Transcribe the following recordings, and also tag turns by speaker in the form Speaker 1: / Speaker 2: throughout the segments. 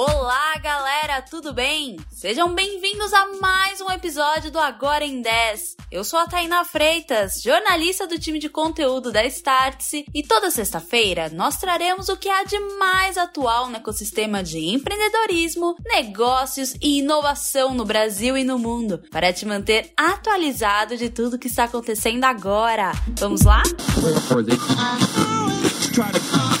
Speaker 1: Olá, galera, tudo bem? Sejam bem-vindos a mais um episódio do Agora em 10. Eu sou a Taina Freitas, jornalista do time de conteúdo da Startse, e toda sexta-feira nós traremos o que há de mais atual no ecossistema de empreendedorismo, negócios e inovação no Brasil e no mundo, para te manter atualizado de tudo que está acontecendo agora. Vamos lá? junho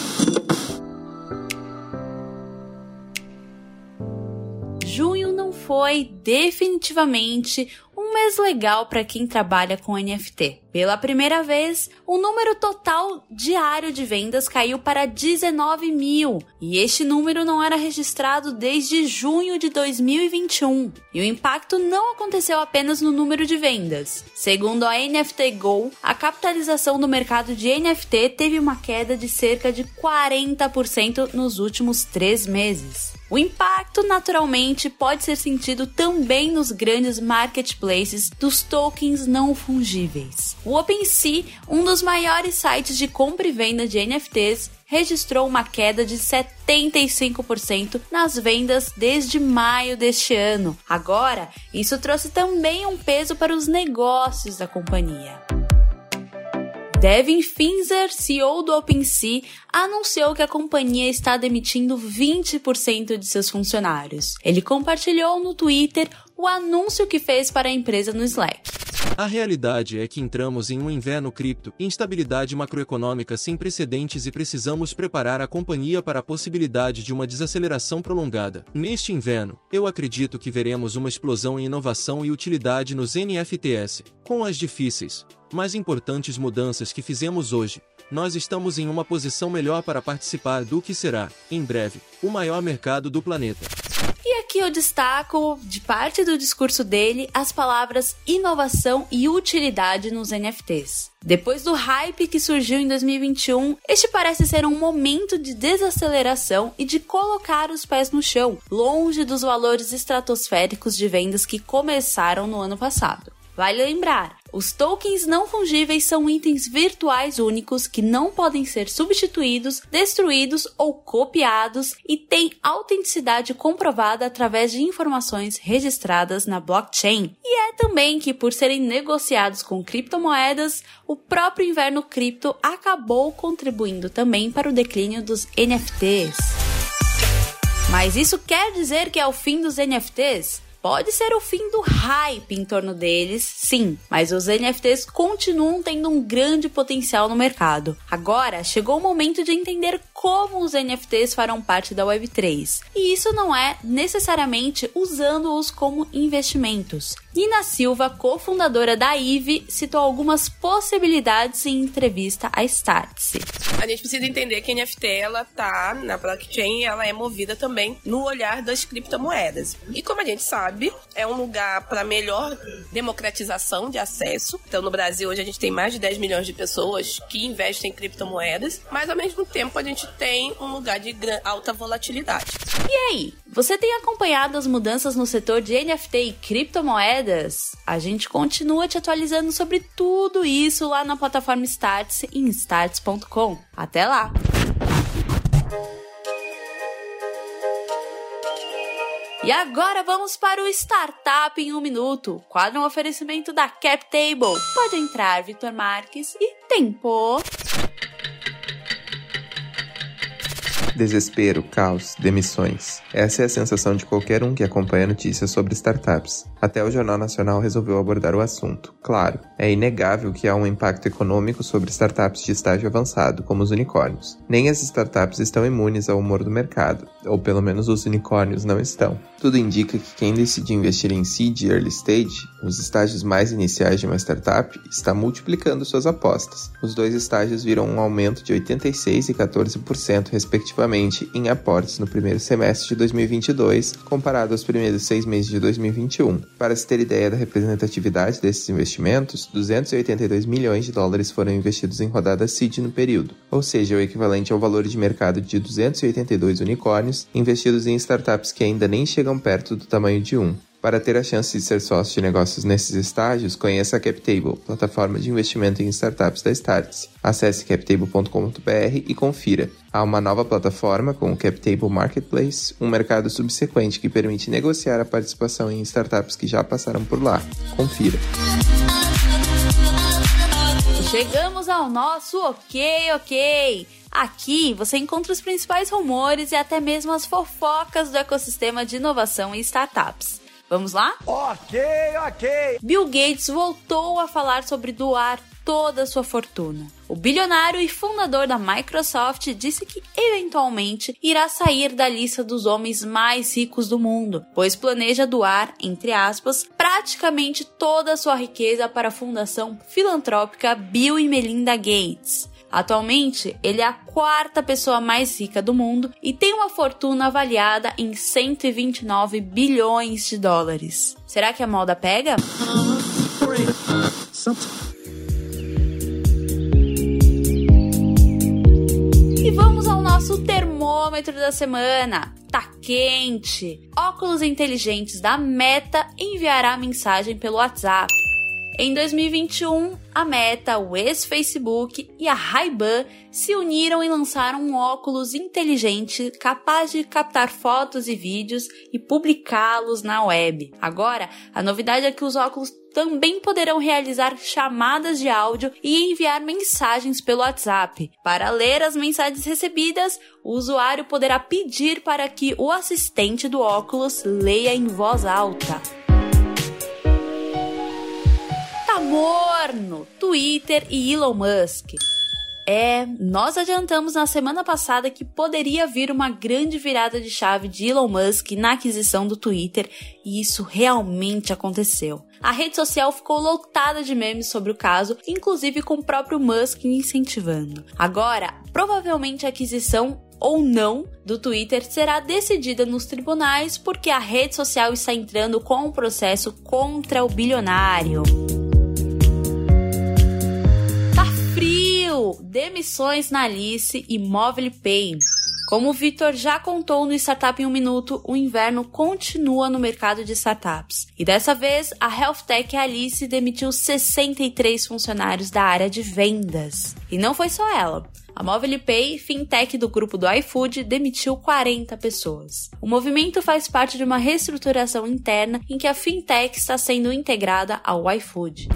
Speaker 1: foi definitivamente um mês legal para quem trabalha com NFT. Pela primeira vez, o número total diário de vendas caiu para 19 mil, e este número não era registrado desde junho de 2021. E o impacto não aconteceu apenas no número de vendas. Segundo a NFT Go, a capitalização do mercado de NFT teve uma queda de cerca de 40% nos últimos três meses. O impacto, naturalmente, pode ser sentido também nos grandes marketplaces dos tokens não fungíveis. O OpenSea, um dos maiores sites de compra e venda de NFTs, registrou uma queda de 75% nas vendas desde maio deste ano. Agora, isso trouxe também um peso para os negócios da companhia. Devin Finzer, CEO do OpenSea, anunciou que a companhia está demitindo 20% de seus funcionários. Ele compartilhou no Twitter o anúncio que fez para a empresa no Slack.
Speaker 2: A realidade é que entramos em um inverno cripto, instabilidade macroeconômica sem precedentes e precisamos preparar a companhia para a possibilidade de uma desaceleração prolongada. Neste inverno, eu acredito que veremos uma explosão em inovação e utilidade nos NFTs, com as difíceis, mais importantes mudanças que fizemos hoje. Nós estamos em uma posição melhor para participar do que será, em breve, o maior mercado do planeta.
Speaker 1: Aqui eu destaco, de parte do discurso dele, as palavras inovação e utilidade nos NFTs. Depois do hype que surgiu em 2021, este parece ser um momento de desaceleração e de colocar os pés no chão, longe dos valores estratosféricos de vendas que começaram no ano passado. Vale lembrar, os tokens não fungíveis são itens virtuais únicos que não podem ser substituídos, destruídos ou copiados e têm autenticidade comprovada através de informações registradas na blockchain. E é também que, por serem negociados com criptomoedas, o próprio inverno cripto acabou contribuindo também para o declínio dos NFTs. Mas isso quer dizer que é o fim dos NFTs? Pode ser o fim do hype em torno deles, sim, mas os NFTs continuam tendo um grande potencial no mercado. Agora chegou o momento de entender como os NFTs farão parte da Web3. E isso não é necessariamente usando-os como investimentos. Nina Silva, cofundadora da IVE, citou algumas possibilidades em entrevista à Startse.
Speaker 3: A gente precisa entender que a NFT ela tá na blockchain, ela é movida também no olhar das criptomoedas. E como a gente sabe, é um lugar para melhor democratização de acesso. Então no Brasil hoje a gente tem mais de 10 milhões de pessoas que investem em criptomoedas, mas ao mesmo tempo a gente tem um lugar de alta volatilidade.
Speaker 1: E aí, você tem acompanhado as mudanças no setor de NFT e criptomoedas? A gente continua te atualizando sobre tudo isso lá na plataforma Starts em starts.com. Até lá! E agora vamos para o Startup em um Minuto, quadro um oferecimento da CapTable. Pode entrar, Vitor Marques, e tempo!
Speaker 4: Desespero, caos, demissões. Essa é a sensação de qualquer um que acompanha notícias sobre startups. Até o Jornal Nacional resolveu abordar o assunto. Claro, é inegável que há um impacto econômico sobre startups de estágio avançado, como os unicórnios. Nem as startups estão imunes ao humor do mercado, ou pelo menos os unicórnios não estão. Tudo indica que quem decide investir em seed e early stage, os estágios mais iniciais de uma startup, está multiplicando suas apostas. Os dois estágios viram um aumento de 86% e 14%, respectivamente, em aportes no primeiro semestre de 2022, comparado aos primeiros seis meses de 2021. Para se ter ideia da representatividade desses investimentos, 282 milhões de dólares foram investidos em rodada seed no período, ou seja, o equivalente ao valor de mercado de 282 unicórnios investidos em startups que ainda nem chegam chegam perto do tamanho de um. Para ter a chance de ser sócio de negócios nesses estágios, conheça a CapTable, plataforma de investimento em startups da Startse. Acesse captable.com.br e confira. Há uma nova plataforma com o CapTable Marketplace, um mercado subsequente que permite negociar a participação em startups que já passaram por lá. Confira.
Speaker 1: Chegamos ao nosso ok, ok. Aqui você encontra os principais rumores e até mesmo as fofocas do ecossistema de inovação e startups. Vamos lá?
Speaker 5: Ok, ok.
Speaker 1: Bill Gates voltou a falar sobre doar toda a sua fortuna. O bilionário e fundador da Microsoft disse que eventualmente irá sair da lista dos homens mais ricos do mundo, pois planeja doar, entre aspas, praticamente toda a sua riqueza para a fundação filantrópica Bill e Melinda Gates. Atualmente, ele é a quarta pessoa mais rica do mundo e tem uma fortuna avaliada em 129 bilhões de dólares. Será que a moda pega? E vamos ao nosso termômetro da semana. Tá quente! Óculos inteligentes da Meta enviará mensagem pelo WhatsApp. Em 2021, a Meta, o ex-Facebook e a Ray-Ban se uniram e lançaram um óculos inteligente capaz de captar fotos e vídeos e publicá-los na web. Agora, a novidade é que os óculos também poderão realizar chamadas de áudio e enviar mensagens pelo WhatsApp. Para ler as mensagens recebidas, o usuário poderá pedir para que o assistente do óculos leia em voz alta. Morno, Twitter e Elon Musk. É, nós adiantamos na semana passada que poderia vir uma grande virada de chave de Elon Musk na aquisição do Twitter e isso realmente aconteceu. A rede social ficou lotada de memes sobre o caso, inclusive com o próprio Musk incentivando. Agora, provavelmente a aquisição ou não do Twitter será decidida nos tribunais porque a rede social está entrando com um processo contra o bilionário. Demissões na Alice e Mobile Pay. Como o Victor já contou no Startup em um Minuto, o inverno continua no mercado de startups. E dessa vez, a Health Tech Alice demitiu 63 funcionários da área de vendas. E não foi só ela. A Mobile Pay, fintech do grupo do iFood, demitiu 40 pessoas. O movimento faz parte de uma reestruturação interna em que a fintech está sendo integrada ao iFood.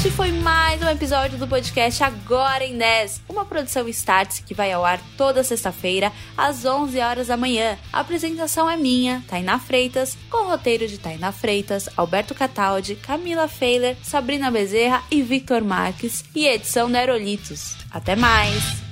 Speaker 1: Este foi mais um episódio do podcast Agora em 10, uma produção Starts que vai ao ar toda sexta-feira às 11 horas da manhã. A apresentação é minha, Tainá Freitas, com roteiro de Tainá Freitas, Alberto Cataldi, Camila Feiler, Sabrina Bezerra e Victor Marques e edição da Aerolitos. Até mais!